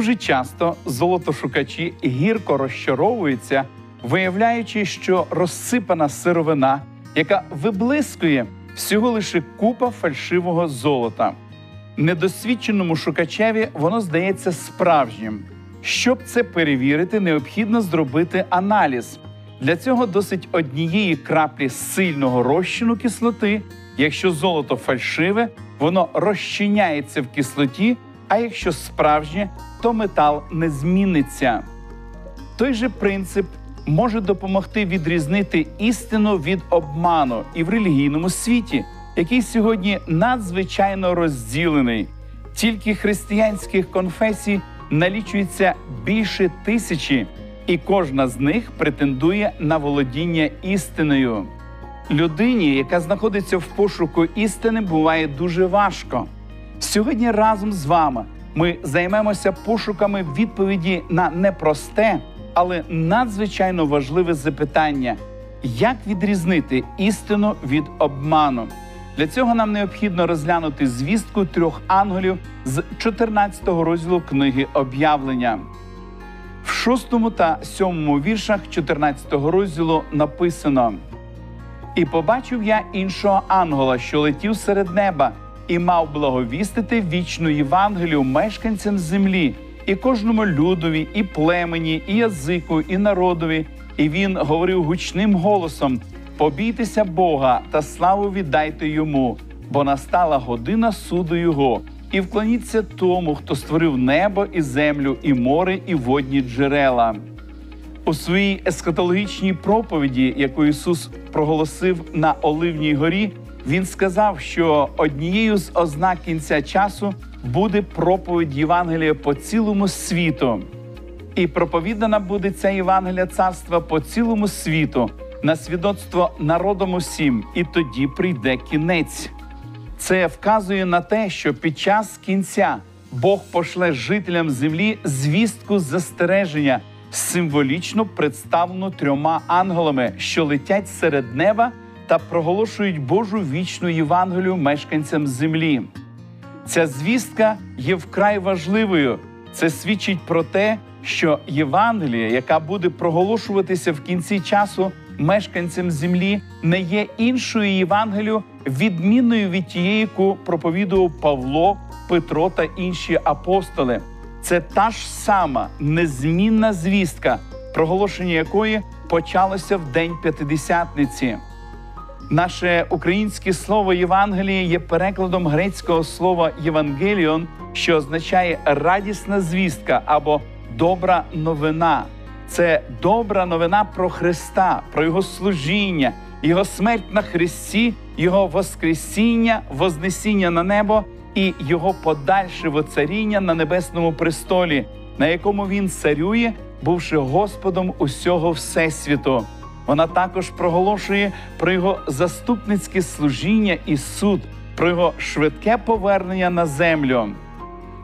Дуже часто золотошукачі гірко розчаровуються, виявляючи, що розсипана сировина, яка виблискує всього лише купа фальшивого золота. Недосвідченому шукачеві воно здається справжнім. Щоб це перевірити, необхідно зробити аналіз. Для цього досить однієї краплі сильного розчину кислоти. Якщо золото фальшиве, воно розчиняється в кислоті, а якщо справжнє, то метал не зміниться. Той же принцип може допомогти відрізнити істину від обману і в релігійному світі, який сьогодні надзвичайно розділений. Тільки християнських конфесій налічується більше тисячі, і кожна з них претендує на володіння істиною. Людині, яка знаходиться в пошуку істини, буває дуже важко. Сьогодні разом з вами ми займемося пошуками відповіді на непросте, але надзвичайно важливе запитання: як відрізнити істину від обману? Для цього нам необхідно розглянути звістку трьох ангелів з 14 розділу книги об'явлення. В шостому та сьомому віршах 14 розділу написано: І побачив я іншого ангела, що летів серед неба, і мав благовістити вічну Євангелію мешканцям землі, і кожному людові, і племені, і язику, і народові. І він говорив гучним голосом: Побійтеся Бога та славу віддайте йому, бо настала година суду Його, і вклоніться тому, хто створив небо і землю, і море, і водні джерела. У своїй ескатологічній проповіді, яку Ісус проголосив на Оливній горі, Він сказав, що однією з ознак кінця часу буде проповідь Євангелія по цілому світу. І проповідана буде ця Євангелія царства по цілому світу на свідоцтво народом усім, і тоді прийде кінець. Це вказує на те, що під час кінця Бог пошле жителям землі звістку застереження, символічно представлену трьома ангелами, що летять серед неба та проголошують Божу вічну Євангелію мешканцям землі. Ця звістка є вкрай важливою. Це свідчить про те, що Євангелія, яка буде проголошуватися в кінці часу мешканцям землі, не є іншою Євангелією, відмінною від тієї, яку проповідував Павло, Петро та інші апостоли. Це та ж сама незмінна звістка, проголошення якої почалося в день п'ятидесятниці. Наше українське слово Євангеліє є перекладом грецького слова Євангеліон, що означає радісна звістка або добра новина. Це добра новина про Христа, про Його служіння, Його смерть на Христі, Його Воскресіння, Вознесіння на небо і Його подальше воцаріння на небесному престолі, на якому Він царює, бувши Господом усього Всесвіту. Вона також проголошує про його заступницьке служіння і суд, про його швидке повернення на землю.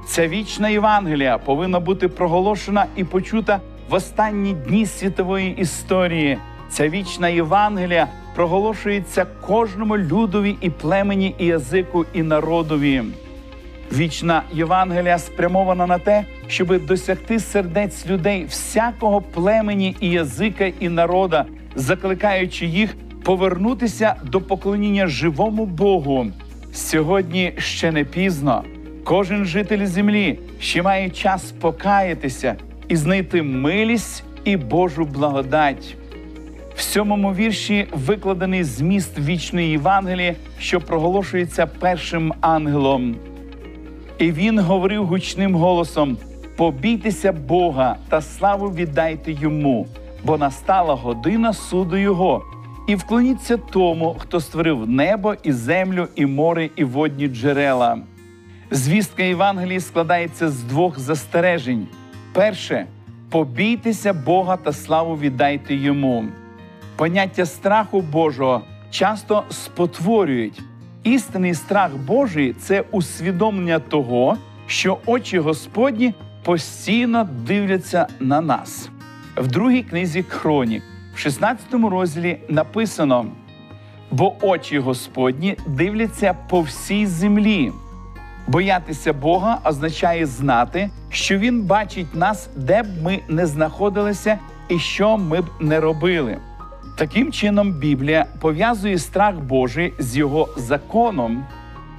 Ця вічна Євангелія повинна бути проголошена і почута в останні дні світової історії. Ця вічна Євангелія проголошується кожному людові і племені, і язику, і народові. Вічна Євангелія спрямована на те, щоб досягти сердець людей всякого племені і язика і народа, закликаючи їх повернутися до поклоніння живому Богу. Сьогодні ще не пізно. Кожен житель землі ще має час покаятися і знайти милість і Божу благодать. В сьомому вірші викладений зміст вічної Євангелії, що проголошується першим ангелом. І він говорив гучним голосом: Побійтеся Бога та славу віддайте йому, бо настала година суду Його, і вклоніться тому, хто створив небо і землю, і море, і водні джерела. Звістка Євангелії складається з двох застережень: перше побійтеся Бога та славу віддайте йому. Поняття страху Божого часто спотворюють. Істинний страх Божий це усвідомлення того, що очі Господні постійно дивляться на нас. В другій книзі Хронік, в 16 розділі написано: бо очі Господні дивляться по всій землі. Боятися Бога означає знати, що Він бачить нас, де б ми не знаходилися і що ми б не робили. Таким чином, Біблія пов'язує страх Божий з його законом,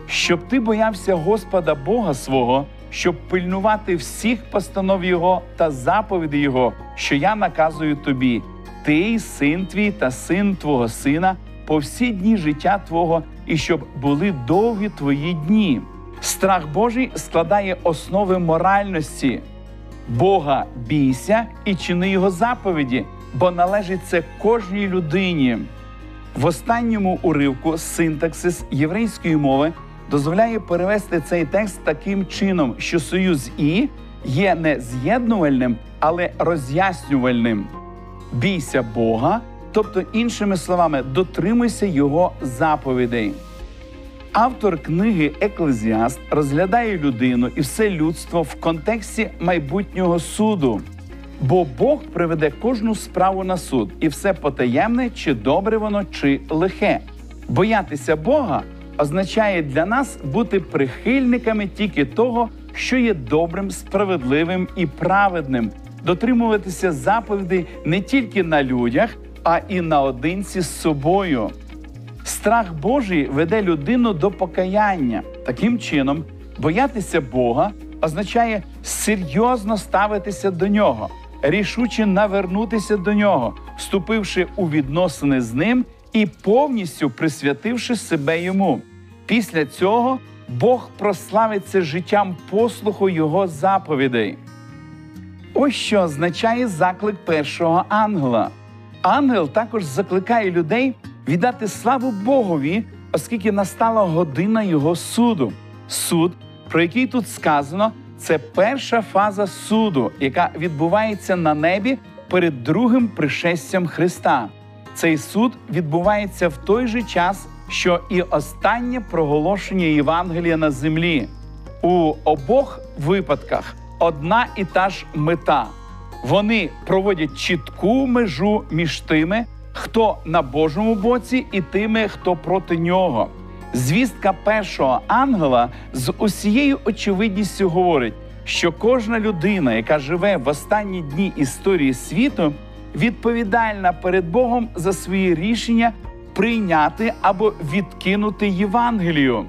щоб ти боявся Господа Бога свого, щоб пильнувати всіх постанов Його та заповідей Його, що я наказую тобі, ти, син твій та син твого сина, по всі дні життя Твого, і щоб були довгі твої дні. Страх Божий складає основи моральності. Бога бійся і чини його заповіді, бо належить це кожній людині. В останньому уривку синтаксис єврейської мови дозволяє перевести цей текст таким чином, що союз і є не з'єднувальним, але роз'яснювальним. Бійся Бога, тобто, іншими словами, дотримуйся Його заповідей. Автор книги Еклезіаст розглядає людину і все людство в контексті майбутнього суду. Бо Бог приведе кожну справу на суд, і все потаємне, чи добре воно, чи лихе. Боятися Бога означає для нас бути прихильниками тільки того, що є добрим, справедливим і праведним, дотримуватися заповідей не тільки на людях, а і наодинці з собою. Страх Божий веде людину до покаяння. Таким чином, боятися Бога означає серйозно ставитися до нього, рішуче навернутися до нього, вступивши у відносини з ним і повністю присвятивши себе йому. Після цього Бог прославиться життям послуху Його заповідей. Ось що означає заклик першого ангела. Ангел також закликає людей віддати славу Богові, оскільки настала година Його суду. Суд, про який тут сказано, це перша фаза суду, яка відбувається на небі перед другим пришестям Христа. Цей суд відбувається в той же час, що і останнє проголошення Євангелія на землі. У обох випадках одна і та ж мета. Вони проводять чітку межу між тими, хто на Божому боці, і тими, хто проти нього. Звістка першого ангела з усією очевидністю говорить, що кожна людина, яка живе в останні дні історії світу, відповідальна перед Богом за свої рішення прийняти або відкинути Євангелію.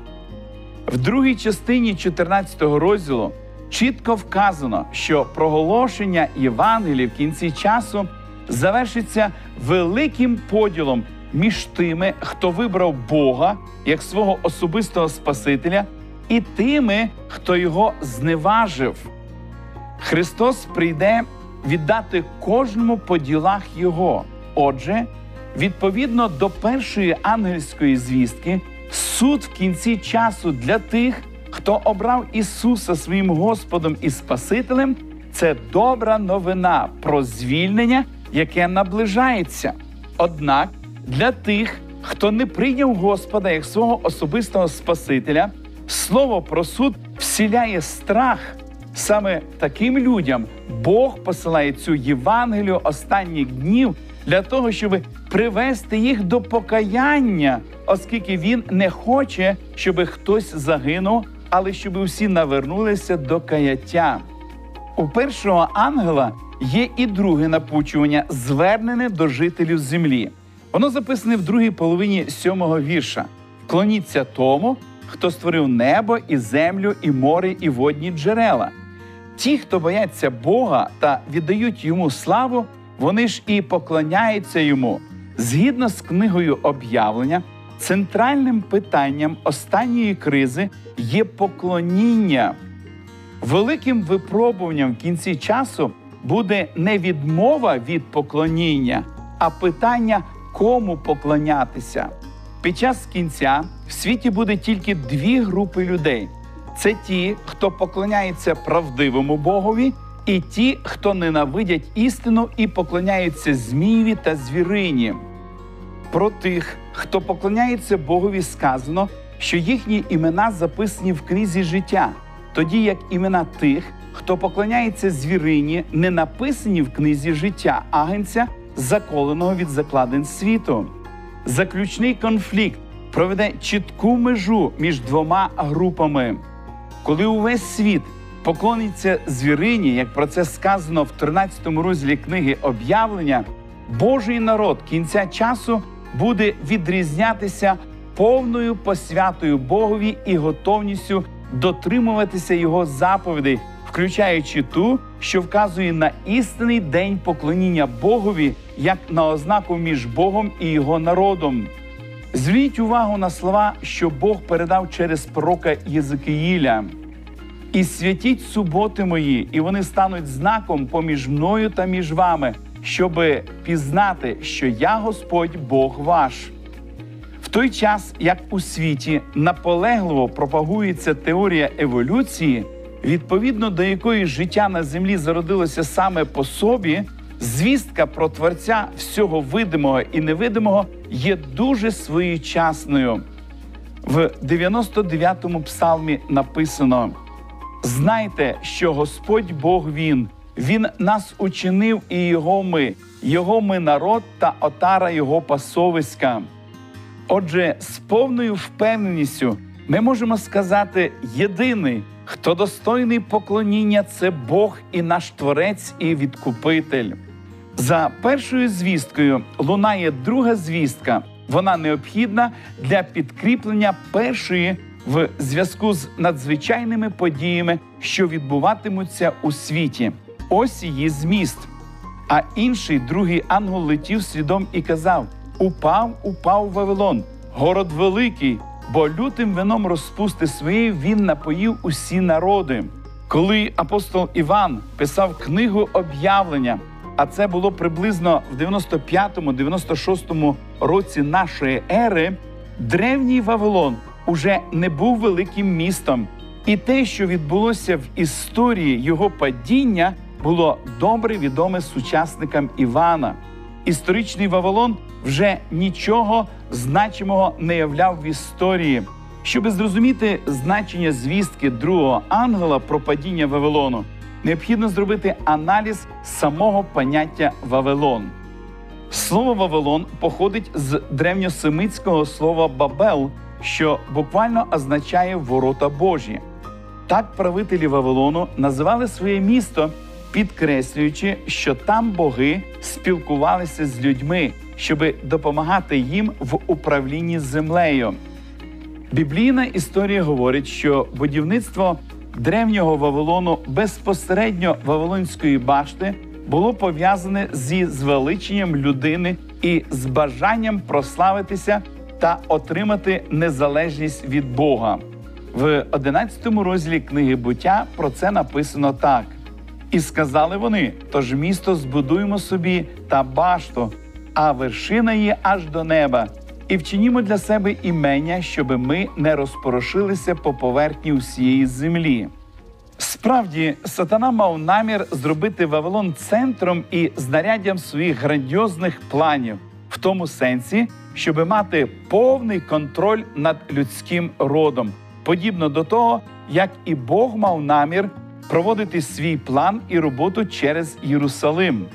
В другій частині 14 розділу чітко вказано, що проголошення Євангелії в кінці часу завершиться великим поділом між тими, хто вибрав Бога як свого особистого Спасителя, і тими, хто його зневажив. Христос прийде віддати кожному по ділах Його. Отже, відповідно до першої ангельської звістки, суд в кінці часу для тих, хто обрав Ісуса своїм Господом і Спасителем, це добра новина про звільнення, яке наближається. Однак для тих, хто не прийняв Господа як свого особистого Спасителя, слово про суд всіляє страх. Саме таким людям Бог посилає цю Євангелію останніх днів для того, щоб привести їх до покаяння, оскільки він не хоче, щоб хтось загинув, але щоб усі навернулися до каяття. У першого ангела є і друге напучування, звернене до жителів землі. Воно записане в другій половині сьомого вірша. Клоніться тому, хто створив небо і землю, і море, і водні джерела. Ті, хто бояться Бога та віддають йому славу, вони ж і поклоняються йому. Згідно з книгою об'явлення, центральним питанням останньої кризи є поклоніння. Великим випробуванням в кінці часу буде не відмова від поклоніння, а питання, кому поклонятися. Під час кінця в світі буде тільки дві групи людей: це ті, хто поклоняється правдивому Богові, і ті, хто ненавидять істину і поклоняються Змієві та звірині. Про тих, хто поклоняється Богові, сказано, що їхні імена записані в книзі життя, тоді як імена тих, хто поклоняється звірині, не написані в книзі життя агенця, заколеного від закладин світу. Заключний конфлікт проведе чітку межу між двома групами. Коли увесь світ поклониться звірині, як про це сказано в 13 розділі книги об'явлення, Божий народ кінця часу буде відрізнятися повною посвятою Богові і готовністю дотримуватися його заповідей, включаючи ту, що вказує на істинний день поклоніння Богові як на ознаку між Богом і його народом. Зверніть увагу на слова, що Бог передав через пророка Єзикиїля. І святіть суботи мої, і вони стануть знаком поміж мною та між вами, щоби пізнати, що я Господь Бог ваш. В той час, як у світі наполегливо пропагується теорія еволюції, відповідно до якої життя на землі зародилося саме по собі, звістка про творця всього видимого і невидимого є дуже своєчасною. В 99-му псалмі написано: Знайте, що Господь Бог Він, Він нас учинив і Його ми, Його ми народ та отара Його пасовиська. Отже, з повною впевненістю ми можемо сказати: єдиний, хто достойний поклоніння, це Бог і наш Творець і Відкупитель. За першою звісткою лунає друга звістка. Вона необхідна для підкріплення першої в зв'язку з надзвичайними подіями, що відбуватимуться у світі. Ось її зміст. А інший другий ангел летів слідом і казав: Упав, упав Вавилон, город великий, бо лютим вином розпусти своєї він напоїв усі народи. Коли апостол Іван писав книгу об'явлення, а це було приблизно в 95-96 році нашої ери, древній Вавилон уже не був великим містом, і те, що відбулося в історії його падіння, було добре відоме сучасникам Івана. Історичний Вавилон вже нічого значимого не являв в історії. Щоб зрозуміти значення звістки другого ангела про падіння Вавилону, необхідно зробити аналіз самого поняття Вавилон. Слово Вавилон походить з древньосемитського слова Бабел, що буквально означає ворота Божі. Так правителі Вавилону називали своє місто, підкреслюючи, що там боги спілкувалися з людьми, щоб допомагати їм в управлінні землею. Біблійна історія говорить, що будівництво древнього Вавилону безпосередньо Вавилонської башти було пов'язане зі звеличенням людини і з бажанням прославитися та отримати незалежність від Бога. В 11 розділі книги буття про це написано так: і сказали вони: тож місто збудуємо собі та башту, а вершина є аж до неба, і вчинімо для себе імення, щоби ми не розпорошилися по поверхні усієї землі. Справді, сатана мав намір зробити Вавилон центром і знаряддям своїх грандіозних планів, в тому сенсі, щоби мати повний контроль над людським родом, подібно до того, як і Бог мав намір проводити свій план і роботу через Єрусалим.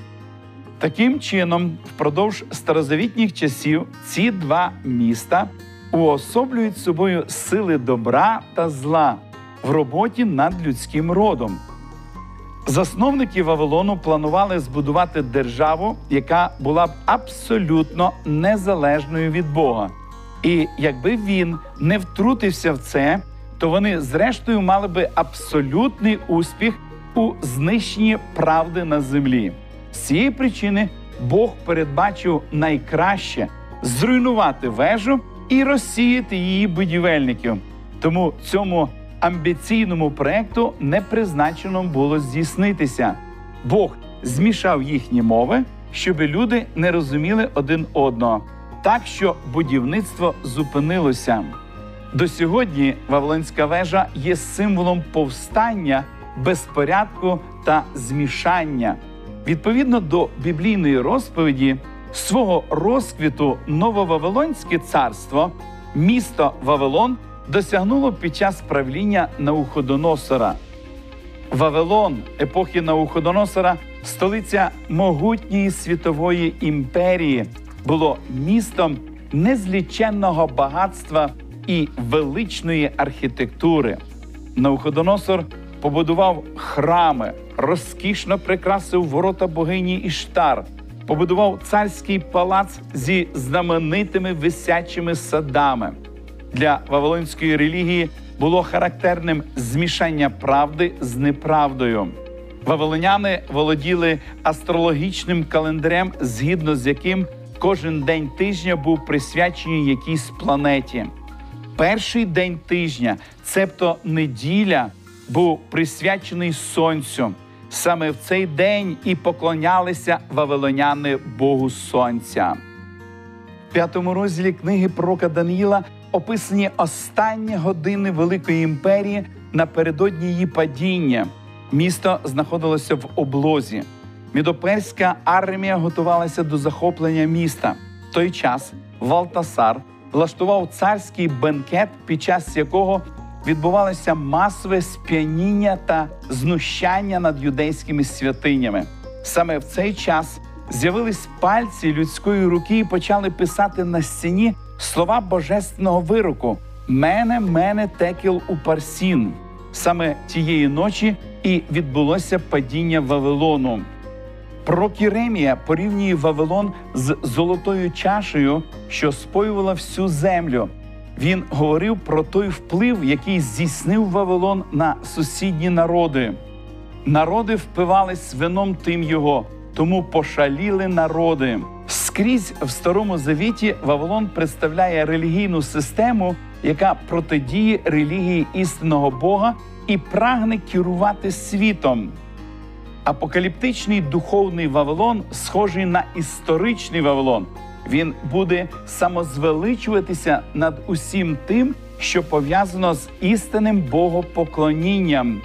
Таким чином, впродовж старозавітніх часів ці два міста уособлюють собою сили добра та зла в роботі над людським родом. Засновники Вавилону планували збудувати державу, яка була б абсолютно незалежною від Бога. І якби він не втрутився в це, то вони, зрештою, мали би абсолютний успіх у знищенні правди на землі. З цієї причини Бог передбачив найкраще зруйнувати вежу і розсіяти її будівельників. Тому цьому амбіційному проекту не призначено було здійснитися. Бог змішав їхні мови, щоб люди не розуміли один одного, так що будівництво зупинилося. До сьогодні Вавилонська вежа є символом повстання, безпорядку та змішання. Відповідно до біблійної розповіді, свого розквіту Нововавилонське царство, місто Вавилон досягнуло під час правління Науходоносора. Вавилон епохи Науходоносора, столиця могутньої світової імперії, було містом незліченного багатства і величної архітектури. Навуходоносор побудував храми, розкішно прикрасив ворота богині Іштар, побудував царський палац зі знаменитими висячими садами. Для вавилонської релігії було характерним змішання правди з неправдою. Вавилоняни володіли астрологічним календарем, згідно з яким кожен день тижня був присвячений якійсь планеті. Перший день тижня, цебто неділя, був присвячений сонцю. Саме в цей день і поклонялися вавилоняни Богу Сонця. В п'ятому розділі книги пророка Даниїла описані останні години Великої імперії напередодні її падіння. Місто знаходилося в облозі. Мідоперська армія готувалася до захоплення міста. В той час Валтасар влаштував царський бенкет, під час якого відбувалося масове сп'яніння та знущання над юдейськими святинями. Саме в цей час з'явились пальці людської руки і почали писати на стіні слова божественного вироку Мене, мене текіл у парсін. Саме тієї ночі і відбулося падіння Вавилону. Пророк Єремія порівнює Вавилон з золотою чашею, що споювала всю землю. Він говорив про той вплив, який здійснив Вавилон на сусідні народи. Народи впивались вином тим його, тому пошаліли народи. Скрізь в старому завіті Вавилон представляє релігійну систему, яка протидіє релігії істинного Бога і прагне керувати світом. Апокаліптичний духовний Вавилон схожий на історичний Вавилон. Він буде самозвеличуватися над усім тим, що пов'язано з істинним богопоклонінням.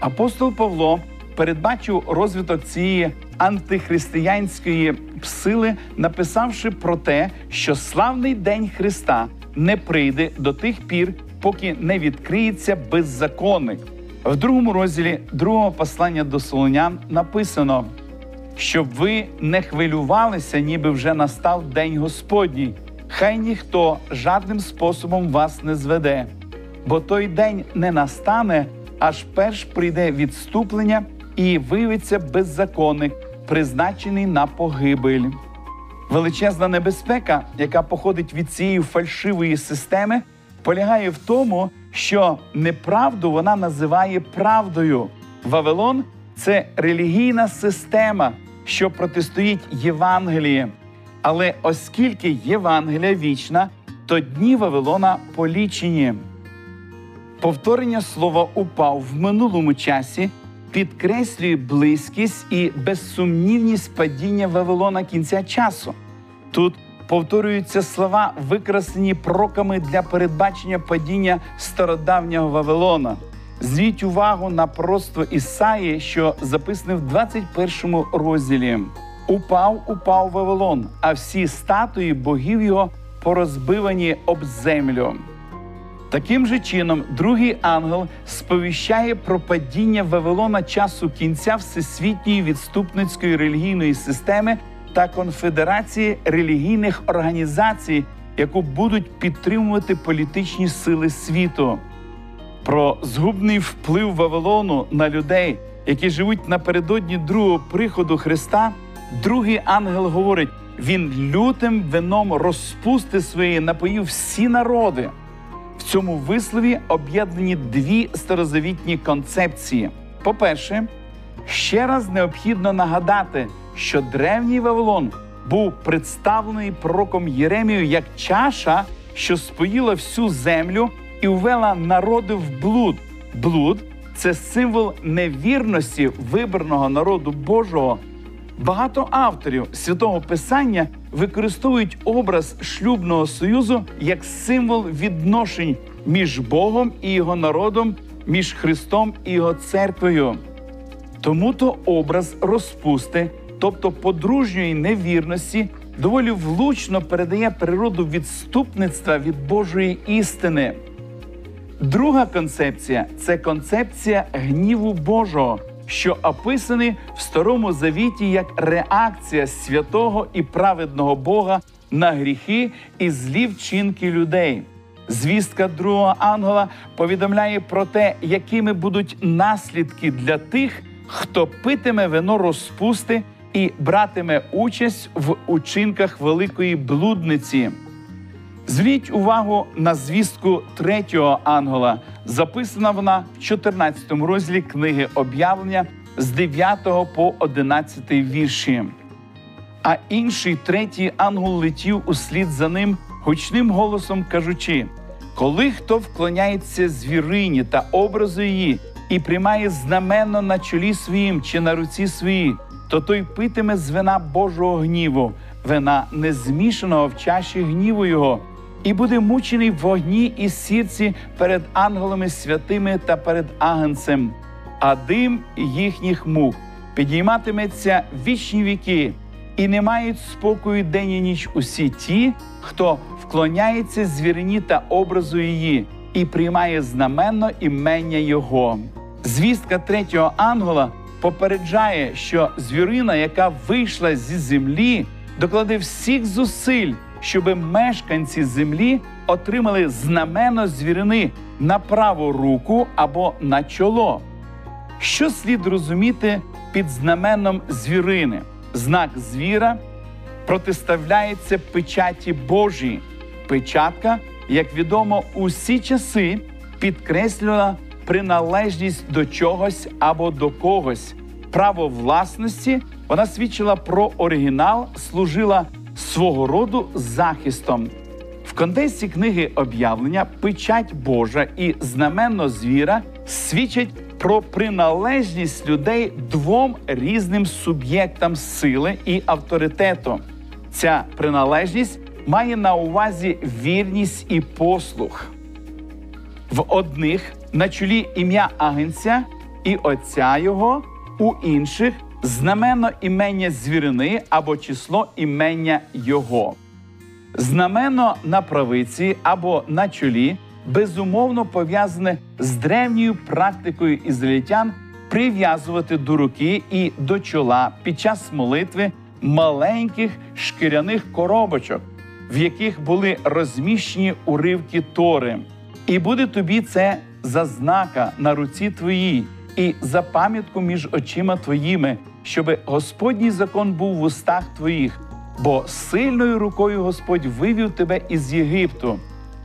Апостол Павло передбачив розвиток цієї антихристиянської сили, написавши про те, що славний день Христа не прийде до тих пір, поки не відкриється беззаконник. В другому розділі другого послання до Солонян написано, щоб ви не хвилювалися, ніби вже настав день Господній. Хай ніхто жадним способом вас не зведе, бо той день не настане, аж перш прийде відступлення і виявиться беззаконник, призначений на погибель. Величезна небезпека, яка походить від цієї фальшивої системи, полягає в тому, що неправду вона називає правдою. Вавилон це релігійна система, що протистоїть Євангелії. Але оскільки Євангелія вічна, то дні Вавилона полічені. Повторення слова упав в минулому часі підкреслює близькість і безсумнівність падіння Вавилона кінця часу. Тут повторюються слова, викраслені пророками для передбачення падіння стародавнього Вавилона. Зверніть увагу на пророцтво Ісаї, що записане в 21 розділі. Упав, упав Вавилон, а всі статуї богів його порозбивані об землю. Таким же чином, другий ангел сповіщає про падіння Вавилона часу кінця всесвітньої відступницької релігійної системи та конфедерації релігійних організацій, яку будуть підтримувати політичні сили світу. Про згубний вплив Вавилону на людей, які живуть напередодні другого приходу Христа, другий ангел говорить: він лютим вином розпусти своєї напоїв всі народи. В цьому вислові об'єднані дві старозавітні концепції. По-перше, ще раз необхідно нагадати, що древній Вавилон був представлений пророком Єремію як чаша, що споїла всю землю і ввела народи в блуд. Блуд це символ невірності вибраного народу Божого. Багато авторів святого Писання використовують образ шлюбного союзу як символ відношень між Богом і його народом, між Христом і його церквою. Тому то образ розпусти, тобто подружньої невірності, доволі влучно передає природу відступництва від Божої істини. Друга концепція це концепція гніву Божого, що описаний в Старому Завіті як реакція святого і праведного Бога на гріхи і злі вчинки людей. Звістка другого ангела повідомляє про те, якими будуть наслідки для тих, хто питиме вино розпусти і братиме участь в учинках великої блудниці. Зверніть увагу на звістку третього ангела. Записана вона в 14 розділі книги об'явлення з 9 по 11 вірші. А інший третій ангел летів услід за ним гучним голосом кажучи: коли хто вклоняється звірині та образу її і приймає знаменно на чолі своїм чи на руці своїй, то той питиме з вина Божого гніву, вина незмішаного в чаші гніву його, і буде мучений в вогні і сірці перед ангелами святими та перед агнцем, а дим їхніх мук підійматиметься вічні віки, і не мають спокою день і ніч усі ті, хто вклоняється звірині та образу її і приймає знаменно імення Його. Звістка третього ангела попереджає, що звірина, яка вийшла зі землі, докладе всіх зусиль, щоб мешканці землі отримали знамено звірини на праву руку або на чоло. Що слід розуміти під знаменом звірини? Знак звіра протиставляється печаті Божій. Печатка, як відомо, усі часи підкреслювала приналежність до чогось або до когось. Право власності вона свідчила про оригінал, служила свого роду захистом. В контексті книги об'явлення печать Божа і знаменно звіра свідчать про приналежність людей двом різним суб'єктам сили і авторитету. Ця приналежність має на увазі вірність і послух. В одних на чолі ім'я агенця і отця його, у інших знаменно імення звірини або число імення його. Знамено на правиці або на чолі безумовно пов'язане з древньою практикою ізраїльтян прив'язувати до руки і до чола під час молитви маленьких шкіряних коробочок, в яких були розміщені уривки тори. І буде тобі це за знака на руці твоїй і за пам'ятку між очима твоїми, щоби Господній закон був в устах твоїх, бо сильною рукою Господь вивів тебе із Єгипту,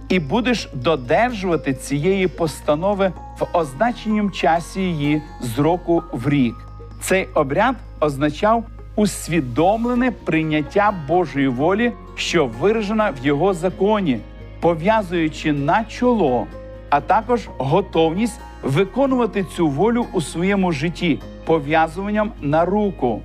і будеш додержувати цієї постанови в означенім часі її з року в рік. Цей обряд означав усвідомлене прийняття Божої волі, що виражена в його законі, пов'язуючи на чоло, а також готовність виконувати цю волю у своєму житті пов'язуванням на руку.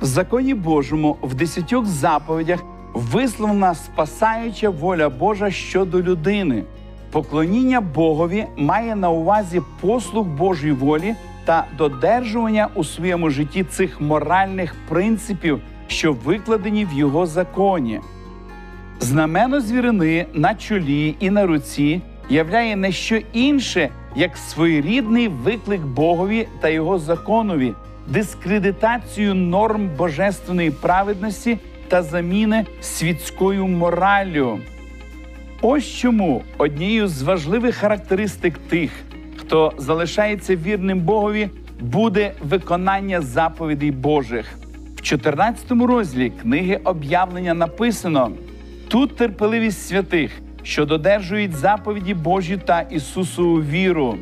В законі Божому в десятьох заповідях висловлена спасаюча воля Божа щодо людини. Поклоніння Богові має на увазі послуг Божої волі та додержування у своєму житті цих моральних принципів, що викладені в його законі. Знамено звірини на чолі і на руці являє не що інше, як своєрідний виклик Богові та його законові, дискредитацію норм божественної праведності та заміни світською мораллю. Ось чому однією з важливих характеристик тих, хто залишається вірним Богові, буде виконання заповідей Божих. В 14 розділі книги об'явлення написано: тут терпеливість святих, що додержують заповіді Божі та Ісусову віру.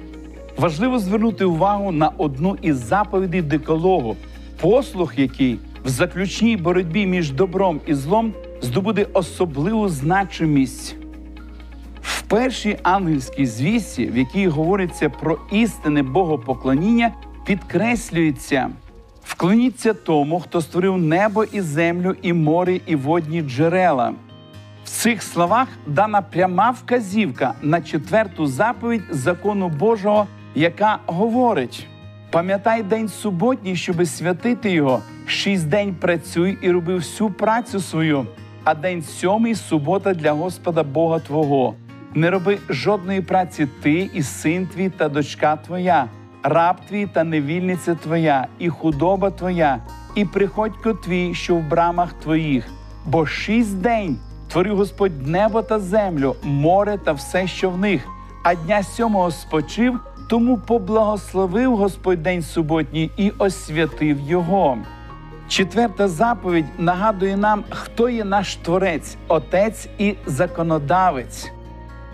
Важливо звернути увагу на одну із заповідей декологу, послух, який в заключній боротьбі між добром і злом здобуде особливу значимість. В першій ангельській звісті, в якій говориться про істинне богопоклоніння, підкреслюється: вклоніться тому, хто створив небо і землю, і море, і водні джерела. В цих словах дана пряма вказівка на четверту заповідь закону Божого, яка говорить: пам'ятай день суботній, щоби святити його, шість день працюй і роби всю працю свою, а день сьомий субота для Господа Бога Твого. Не роби жодної праці ти, і син твій та дочка твоя, раб твій та невільниця твоя, і худоба твоя, і приходько твій, що в брамах твоїх, бо шість день творив Господь небо та землю, море та все, що в них, а дня сьомого спочив, тому поблагословив Господь день суботній і освятив його. Четверта заповідь нагадує нам, хто є наш творець, отець і законодавець.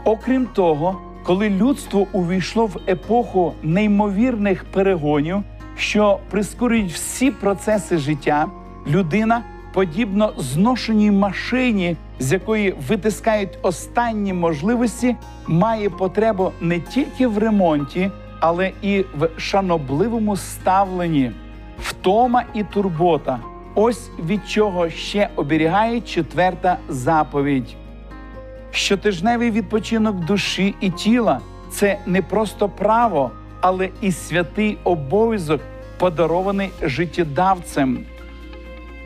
Окрім того, коли людство увійшло в епоху неймовірних перегонів, що прискорюють всі процеси життя, людина, подібно зношеній машині, з якої витискають останні можливості, має потребу не тільки в ремонті, але і в шанобливому ставленні, втома і турбота. Ось від чого ще оберігає четверта заповідь. Щотижневий відпочинок душі і тіла це не просто право, але і святий обов'язок, подарований життєдавцем.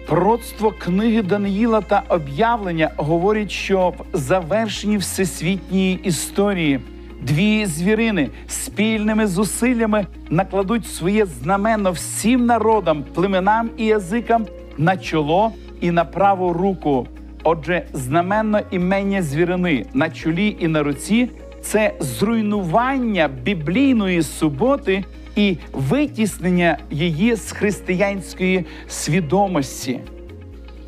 Пророцтво книги Даниїла та об'явлення говорять, що в завершенні всесвітньої історії дві звірини спільними зусиллями накладуть своє знамено всім народам, племенам і язикам на чоло і на праву руку. Отже, знаменно імення звірини на чолі і на руці це зруйнування біблійної суботи і витіснення її з християнської свідомості.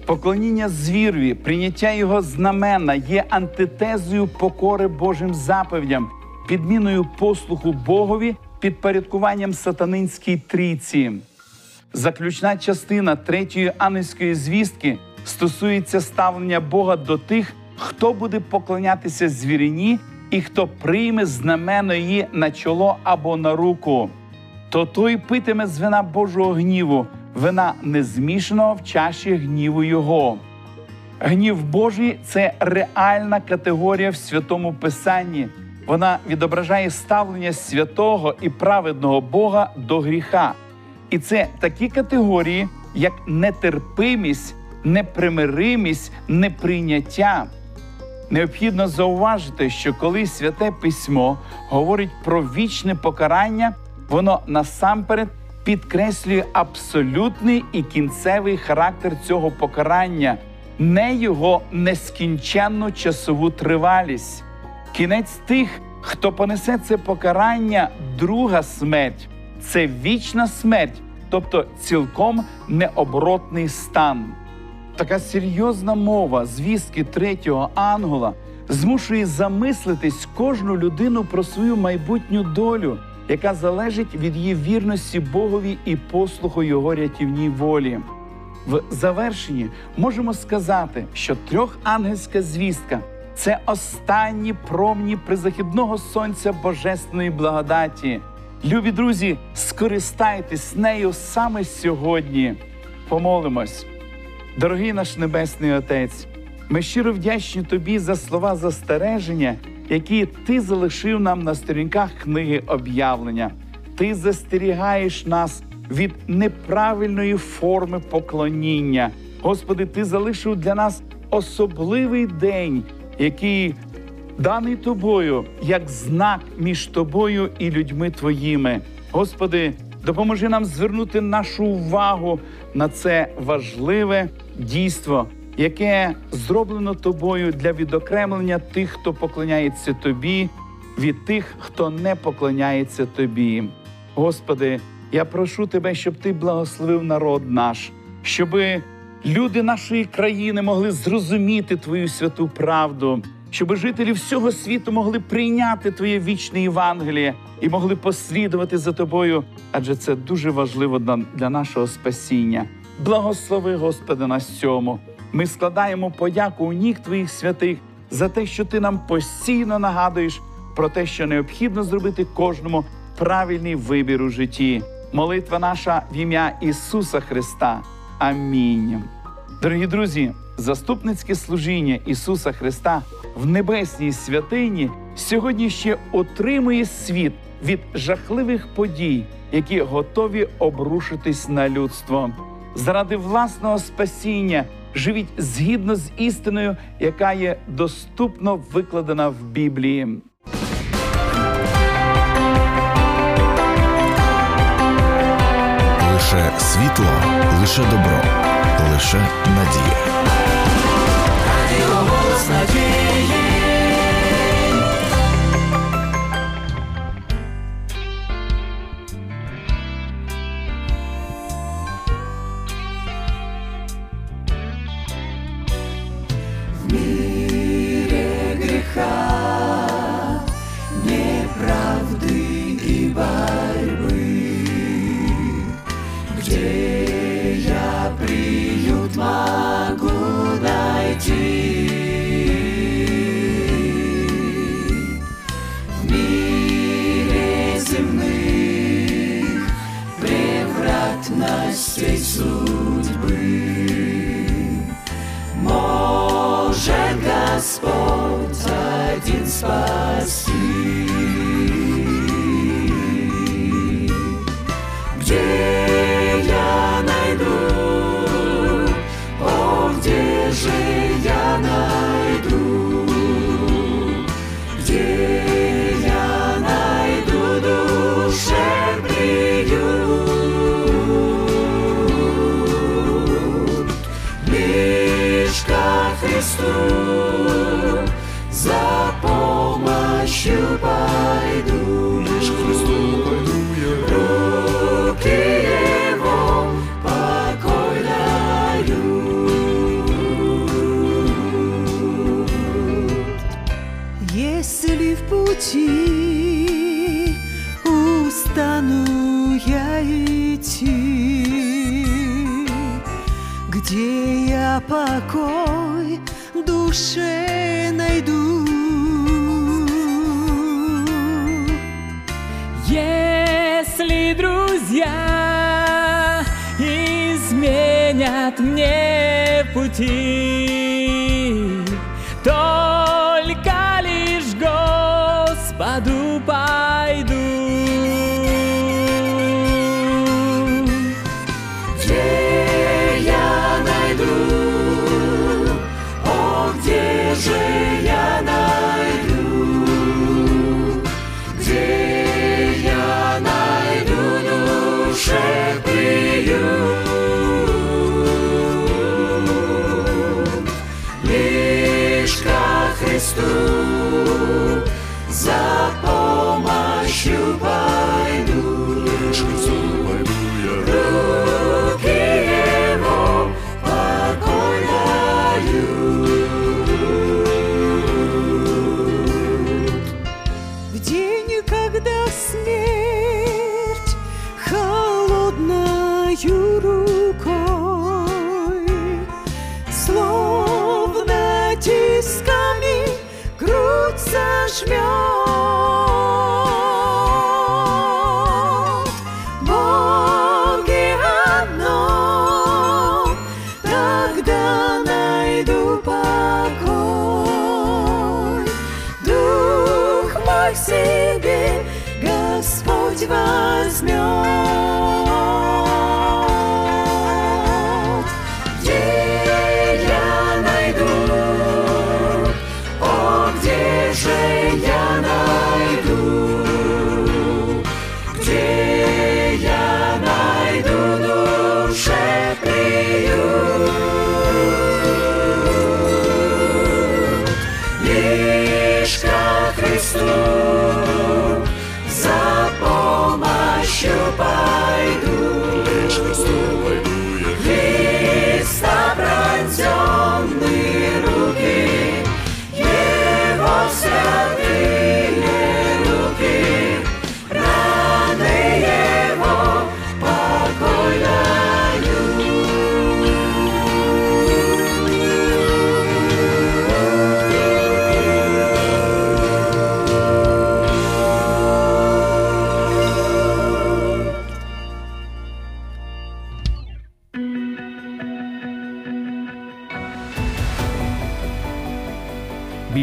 Поклоніння звірві, прийняття його знамена є антитезою покори Божим заповідям, підміною послуху Богові, підпорядкуванням сатанинській трійці. Заключна частина третьої ангельської звістки стосується ставлення Бога до тих, хто буде поклонятися звірині і хто прийме знамено її на чоло або на руку. То той питиме з вина Божого гніву, вина незмішаного в чаші гніву Його. Гнів Божий це реальна категорія в святому Писанні. Вона відображає ставлення святого і праведного Бога до гріха. І це такі категорії, як нетерпимість, непримиримість, неприйняття. Необхідно зауважити, що коли святе письмо говорить про вічне покарання, воно насамперед підкреслює абсолютний і кінцевий характер цього покарання, не його нескінченну часову тривалість. Кінець тих, хто понесе це покарання, друга смерть це вічна смерть, тобто цілком необоротний стан. Така серйозна мова звістки третього ангела змушує замислитись кожну людину про свою майбутню долю, яка залежить від її вірності Богові і послуху Його рятівній волі. В завершенні можемо сказати, що трьохангельська звістка це останні промні призахідного сонця Божественної благодаті. Любі друзі, скористайтесь нею саме сьогодні. Помолимось. Дорогий наш Небесний Отець, ми щиро вдячні Тобі за слова застереження, які Ти залишив нам на сторінках книги об'явлення. Ти застерігаєш нас від неправильної форми поклоніння. Господи, Ти залишив для нас особливий день, який даний тобою як знак між тобою і людьми твоїми. Господи, допоможи нам звернути нашу увагу на це важливе дійство, яке зроблено тобою для відокремлення тих, хто поклоняється тобі, від тих, хто не поклоняється тобі. Господи, я прошу тебе, щоб ти благословив народ наш, щоби люди нашої країни могли зрозуміти твою святу правду щоб жителі всього світу могли прийняти Твоє вічне Євангеліє і могли послідувати за тобою, адже це дуже важливо для нашого спасіння. Благослови, Господи, на цьому. Ми складаємо подяку у ніг Твоїх святих за те, що Ти нам постійно нагадуєш про те, що необхідно зробити кожному правильний вибір у житті. Молитва наша в ім'я Ісуса Христа. Амінь. Дорогі друзі, заступницьке служіння Ісуса Христа в небесній святині сьогодні ще отримує світ від жахливих подій, які готові обрушитись на людство. Заради власного спасіння живіть згідно з істиною, яка є доступно викладена в Біблії. Лише світло, лише добро, лише надія. spotite in Spaß. пути Устану я идти. Где я покой душе найду? Если друзья изменят мне пути slow.